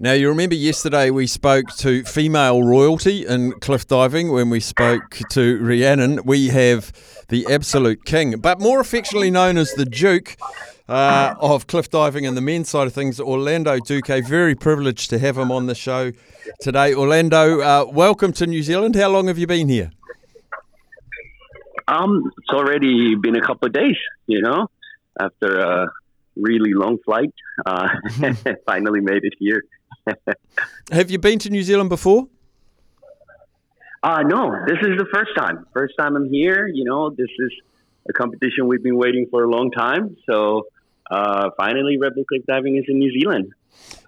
Now, you remember yesterday we spoke to female royalty in cliff diving when we spoke to Rhiannan. We have the absolute king, but more affectionately known as the Duke uh, of cliff diving and the men's side of things, Orlando Duque. Very privileged to have him on the show today. Orlando, uh, welcome to New Zealand. How long have you been here? Um, it's already been a couple of days, you know, after a really long flight. Uh, finally made it here. Have you been to New Zealand before? Uh, no, this is the first time. First time I'm here. You know, this is a competition we've been waiting for a long time. So uh, finally, Red Bull Cliff Diving is in New Zealand.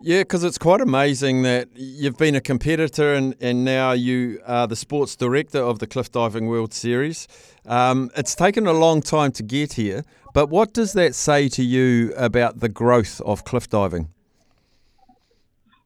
Yeah, because it's quite amazing that you've been a competitor and, and now you are the sports director of the Cliff Diving World Series. Um, it's taken a long time to get here, but what does that say to you about the growth of cliff diving?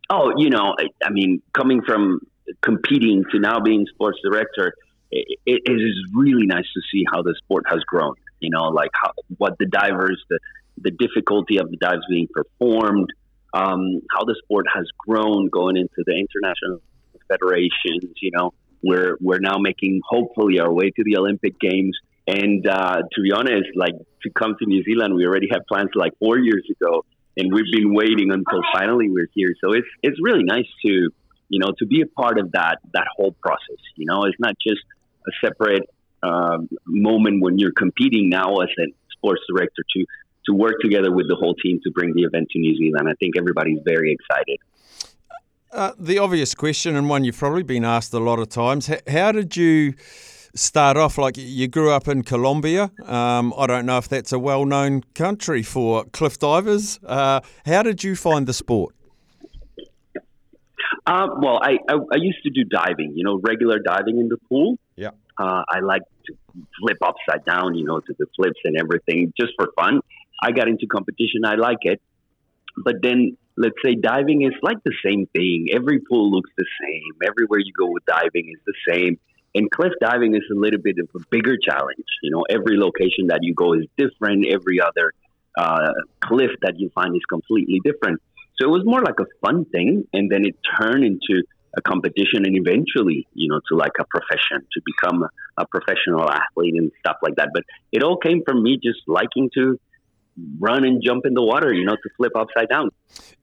Oh, you know, I mean, coming from competing to now being sports director, it, it is really nice to see how the sport has grown. You know, like how, what the divers, the the difficulty of the dives being performed, um, how the sport has grown going into the international federations. You know, we're we're now making hopefully our way to the Olympic Games. And uh, to be honest, like to come to New Zealand, we already had plans like four years ago and we've been waiting until finally we're here. So it's it's really nice to you know to be a part of that that whole process. You know, it's not just a separate um, moment when you're competing now as a sports director to to work together with the whole team to bring the event to New Zealand. I think everybody's very excited. Uh, the obvious question, and one you've probably been asked a lot of times, how did you start off like you grew up in Colombia. Um, I don't know if that's a well known country for cliff divers. Uh, how did you find the sport? Uh, well, I, I, I, used to do diving, you know, regular diving in the pool. Yeah. Uh, I like to flip upside down, you know, to the flips and everything just for fun. I got into competition. I like it. But then, let's say diving is like the same thing. Every pool looks the same. Everywhere you go with diving is the same and cliff diving is a little bit of a bigger challenge. You know, every location that you go is different. Every other uh, cliff that you find is completely different. So it was more like a fun thing, and then it turned into a competition, and eventually, you know, to like a profession, to become a, a professional athlete and stuff like that. But it all came from me just liking to run and jump in the water, you know, to flip upside down.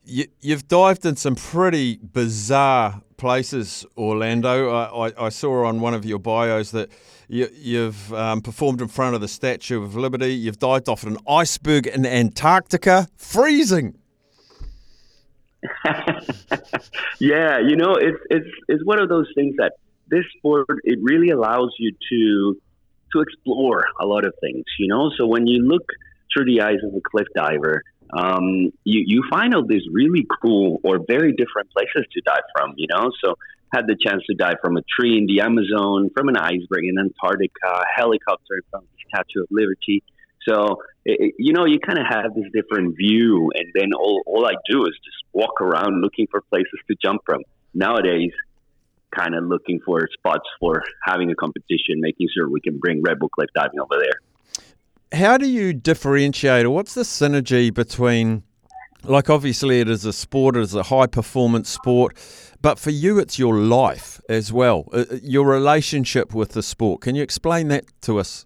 You, have dived in some pretty bizarre places, Orlando. I, I, I, saw on one of your bios that you, have um, performed in front of the Statue of Liberty. You've dived off an iceberg in Antarctica, freezing. yeah, you know, it's it's it's one of those things that this sport it really allows you to to explore a lot of things. You know, so when you look through the eyes of a cliff diver, um, you, you find out these really cool or very different places to dive from, you know? So had the chance to dive from a tree in the Amazon, from an iceberg in Antarctica, helicopter from the Statue of Liberty. So, it, you know, you kind of have this different view, and then all, all I do is just walk around looking for places to jump from. Nowadays, kind of looking for spots for having a competition, making sure we can bring Red Bull Cliff diving over there how do you differentiate, or what's the synergy between, like, obviously it is a sport, it is a high performance sport, but for you it's your life as well, uh, uh, your relationship with the sport. Can you explain that to us?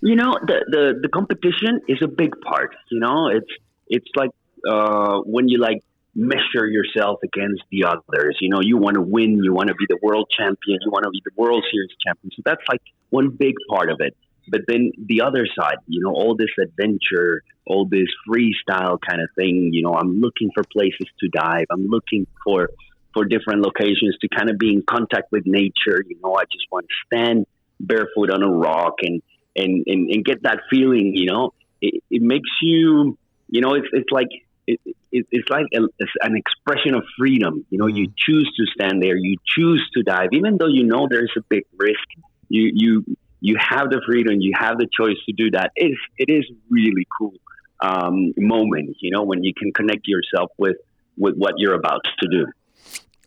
You know, the, the, the competition is a big part. You know, it's it's like uh, when you like measure yourself against the others. You know, you want to win, you want to be the world champion, you want to be the World Series champion. So that's like one big part of it. But then the other side, you know, all this adventure, all this freestyle kind of thing, you know, I'm looking for places to dive. I'm looking for for different locations to kind of be in contact with nature. You know, I just want to stand barefoot on a rock and and and, and get that feeling. You know, it, it makes you, you know, it's it's like it, it, it's like a, it's an expression of freedom. You know, you mm. choose to stand there, you choose to dive, even though you know there's a big risk. You you you have the freedom, you have the choice to do that. It's it is really cool um, moment. You know, when you can connect yourself with with what you're about to do.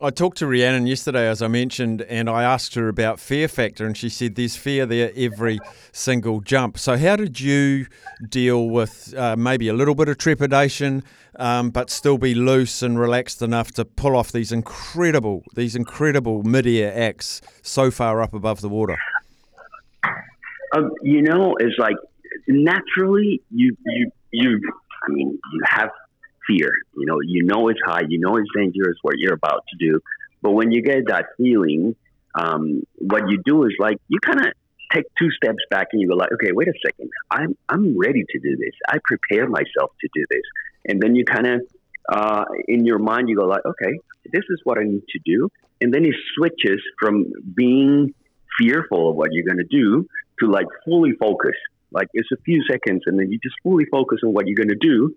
I talked to Rhiannan yesterday, as I mentioned, and I asked her about fear factor, and she said there's fear there every single jump. So, how did you deal with uh, maybe a little bit of trepidation, um, but still be loose and relaxed enough to pull off these incredible, these incredible mid-air acts so far up above the water? You know, it's like naturally you you you. I mean, you have fear. You know, you know it's high, you know it's dangerous what you're about to do. But when you get that feeling, um, what you do is like you kind of take two steps back and you go like, okay, wait a second, I'm I'm ready to do this. I prepared myself to do this, and then you kind of uh, in your mind you go like, okay, this is what I need to do, and then it switches from being fearful of what you're going to do to like fully focus. Like it's a few seconds, and then you just fully focus on what you're going to do,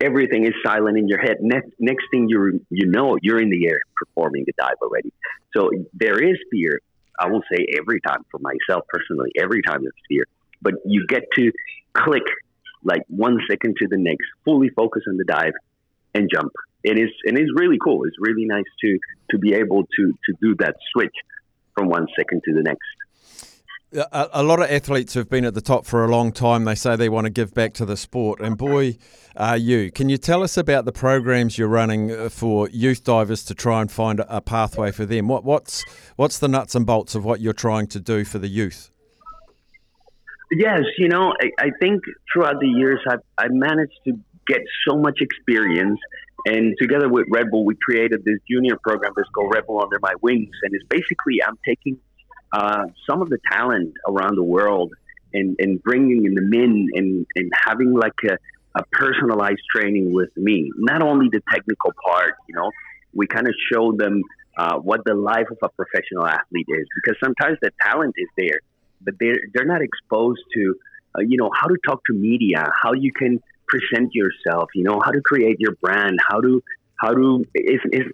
everything is silent in your head. Next, next thing you you know, you're in the air performing the dive already. So there is fear. I will say every time for myself personally, every time there's fear. But you get to click like one second to the next, fully focus on the dive and jump. It is and it's really cool. It's really nice to to be able to to do that switch from one second to the next. A, a, lot of athletes have been at the top for a long time. They say they want to give back to the sport, and boy, are you. Can you tell us about the programs you're running uh, for youth divers to try and find a pathway for them? What, what's what's the nuts and bolts of what you're trying to do for the youth? Yes, you know, I, I think throughout the years I've, I've managed to get so much experience and together with Red Bull, we created this junior program that's called Red Bull Under My Wings. And it's basically, I'm taking uh, some of the talent around the world and, and bringing them in and, and having like a, a personalized training with me. Not only the technical part, you know, we kind of show them uh, what the life of a professional athlete is because sometimes the talent is there, but they're, they're not exposed to, uh, you know, how to talk to media, how you can present yourself, you know, how to create your brand, how to, how to, if, if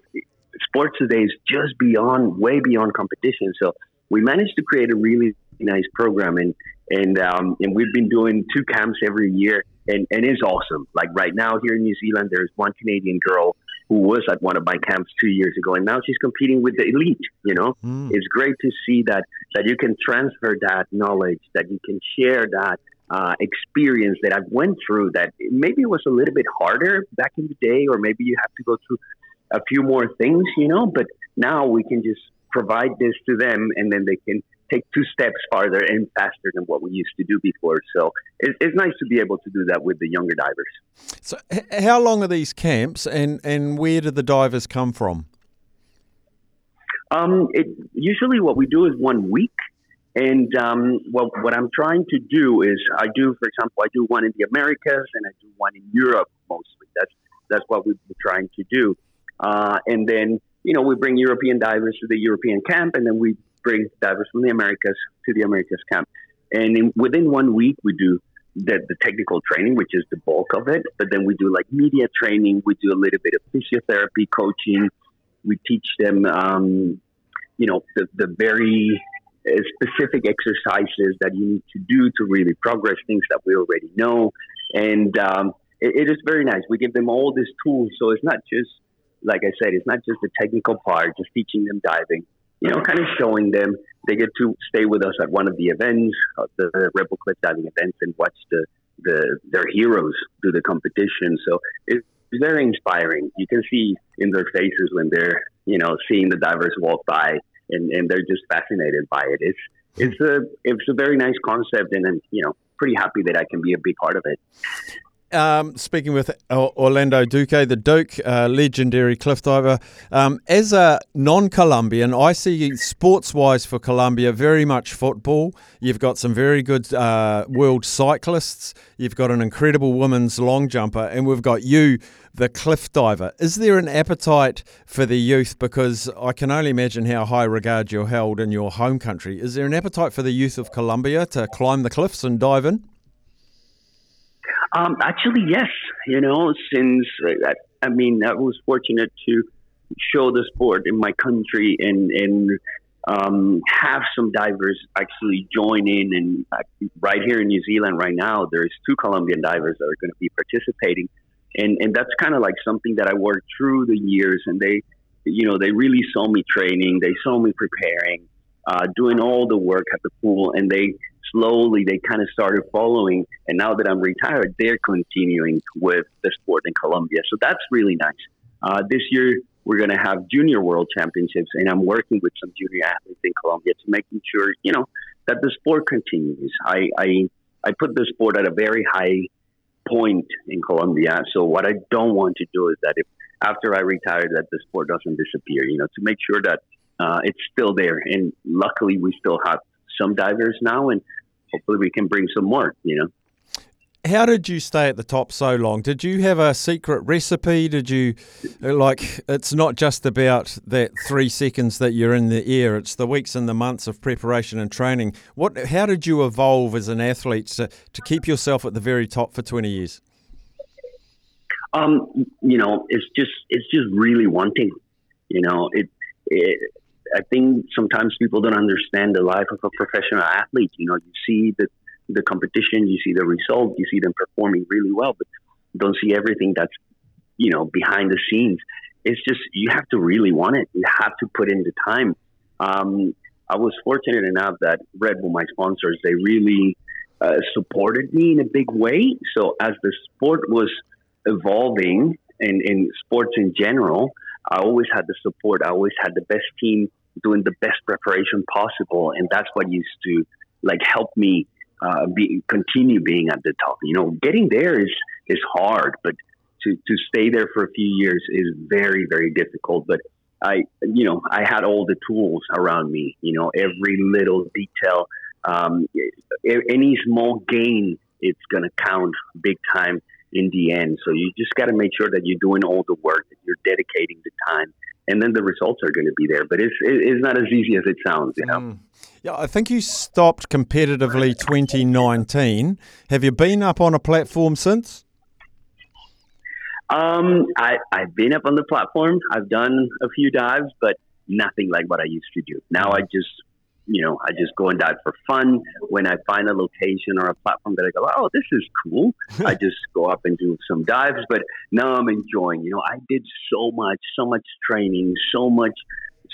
sports today is just beyond, way beyond competition. So we managed to create a really nice program and and um, and we've been doing two camps every year and, and it's awesome. Like right now here in New Zealand, there's one Canadian girl who was at one of my camps two years ago, and now she's competing with the elite. You know, mm. it's great to see that that you can transfer that knowledge, that you can share that uh, experience that I've went through. That maybe it was a little bit harder back in the day, or maybe you have to go through a few more things. You know, but now we can just provide this to them, and then they can take two steps farther and faster than what we used to do before. So it's, it's nice to be able to do that with the younger divers. So, h- how long are these camps, and and where do the divers come from? Um, it, usually, what we do is one week. And um, well, what I'm trying to do is, I do, for example, I do one in the Americas and I do one in Europe mostly. That's that's what we're trying to do. Uh, and then you know, we bring European divers to the European camp, and then we bring divers from the Americas to the Americas camp. And in, within one week, we do the, the technical training, which is the bulk of it. But then we do like media training. We do a little bit of physiotherapy coaching. We teach them, um, you know, the, the very uh, specific exercises that you need to do to really progress things that we already know. And um, it, it is very nice. We give them all these tools. So it's not just like I said, it's not just the technical part, just teaching them diving, you know, kind of showing them. They get to stay with us at one of the events, uh, the Red Bull Cliff diving events, and watch the, the their heroes do the competition. So it's very inspiring. You can see in their faces when they're, you know, seeing the divers walk by, and, and they're just fascinated by it. It's it's a it's a very nice concept, and I'm you know pretty happy that I can be a big part of it. Um, speaking with Orlando Duque, the Duke, uh, legendary cliff diver. Um, as a non Colombian, I see sports wise for Colombia very much football. You've got some very good uh, world cyclists. You've got an incredible women's long jumper, and we've got you, the cliff diver. Is there an appetite for the youth? Because I can only imagine how high regard you're held in your home country. Is there an appetite for the youth of Colombia to climb the cliffs and dive in? Um, actually, yes. You know, since uh, I mean, I was fortunate to show the sport in my country and and um, have some divers actually join in. And right here in New Zealand, right now, there's two Colombian divers that are going to be participating, and and that's kind of like something that I worked through the years, and they, you know, they really saw me training, they saw me preparing, uh, doing all the work at the pool, and they slowly they kind of started following. And now that I'm retired, they're continuing with the sport in Colombia. So that's really nice. Uh, this year, we're going to have junior world championships, and I'm working with some junior athletes in Colombia to making sure, you know, that the sport continues. I, I, I put the sport at a very high point in Colombia. So what I don't want to do is that if after I retire, that the sport doesn't disappear, you know, to make sure that uh, it's still there. And luckily, we still have some divers now, and hopefully we can bring some more, you know. How did you stay at the top so long? Did you have a secret recipe? Did you, like, it's not just about that three seconds that you're in the air, it's the weeks and the months of preparation and training. What, how did you evolve as an athlete to, to keep yourself at the very top for 20 years? Um, you know, it's just, it's just really wanting, you know, it, it I think sometimes people don't understand the life of a professional athlete. You know, you see the the competition, you see the result, you see them performing really well, but don't see everything that's you know behind the scenes. It's just you have to really want it. You have to put in the time. Um, I was fortunate enough that Red Bull, my sponsors, they really uh, supported me in a big way. So as the sport was evolving and in sports in general, I always had the support. I always had the best team doing the best preparation possible, and that's what used to like help me uh, be continue being at the top. You know, getting there is is hard, but to to stay there for a few years is very very difficult. But I, you know, I had all the tools around me. You know, every little detail, um, any small gain, it's going to count big time in the end. So you just got to make sure that you're doing all the work, that you're dedicating the time, and then the results are going to be there. But it's it's not as easy as it sounds, you know. Mm. Yeah, I think you stopped competitively 2019. Have you been up on a platform since? Um, I, I've been up on the platform. I've done a few dives, but nothing like what I used to do. Now I just you know, I just go and dive for fun. When I find a location or a platform that I go, oh, this is cool, I just go up and do some dives. But now I'm enjoying. You know, I did so much, so much training, so much,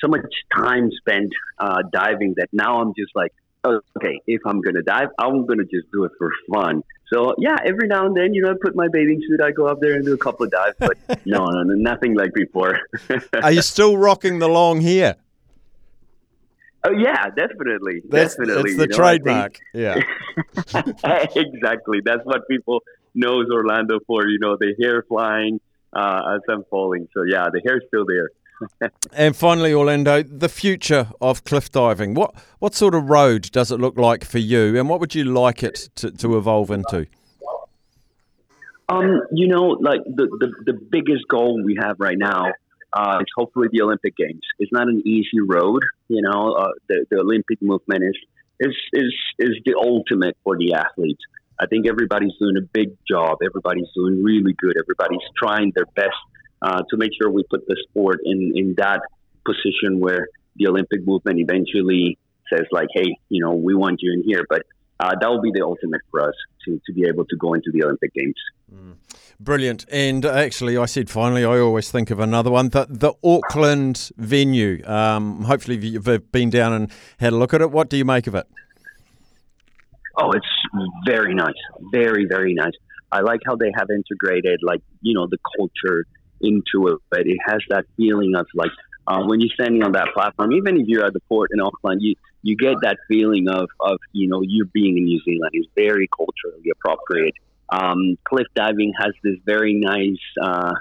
so much time spent uh, diving that now I'm just like, okay, if I'm gonna dive, I'm gonna just do it for fun. So yeah, every now and then, you know, I put my bathing suit, I go up there and do a couple of dives, but no, no, nothing like before. Are you still rocking the long hair? Oh yeah, definitely, that's, definitely. It's the trademark. yeah, exactly. That's what people knows Orlando for. You know, the hair flying uh, as I'm falling. So yeah, the hair's still there. and finally, Orlando, the future of cliff diving. What what sort of road does it look like for you, and what would you like it to, to evolve into? Um, you know, like the, the the biggest goal we have right now uh, it's hopefully the Olympic Games. It's not an easy road. You know, uh, the, the Olympic movement is, is is is the ultimate for the athletes. I think everybody's doing a big job. Everybody's doing really good. Everybody's trying their best uh, to make sure we put the sport in in that position where the Olympic movement eventually says like, hey, you know, we want you in here. But uh, that will be the ultimate for us to, to be able to go into the Olympic Games. Mm. Brilliant. And actually, I said finally, I always think of another one the, the Auckland venue. Um, hopefully, you've been down and had a look at it. What do you make of it? Oh, it's very nice. Very, very nice. I like how they have integrated, like, you know, the culture into it, but it has that feeling of like uh, when you're standing on that platform, even if you're at the port in Auckland, you you get that feeling of of you know you being in New Zealand is very culturally appropriate. Um, cliff diving has this very nice, uh,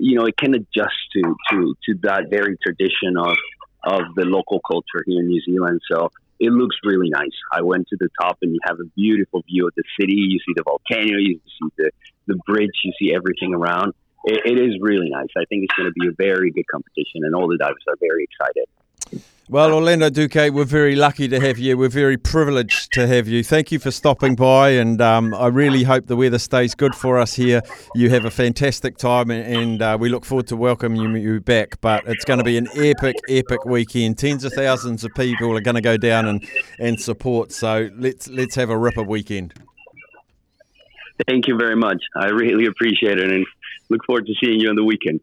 you know, it can adjust to, to, to that very tradition of, of the local culture here in New Zealand. So it looks really nice. I went to the top and you have a beautiful view of the city. You see the volcano, you see the, the bridge, you see everything around. It, it is really nice. I think it's going to be a very good competition and all the divers are very excited. Well, Orlando Duque, we're very lucky to have you. We're very privileged to have you. Thank you for stopping by, and um, I really hope the weather stays good for us here. You have a fantastic time, and uh, we look forward to welcoming you back. But it's going to be an epic, epic weekend. Tens of thousands of people are going to go down and, and support. So let's let's have a ripper weekend. Thank you very much. I really appreciate it, and look forward to seeing you on the weekend.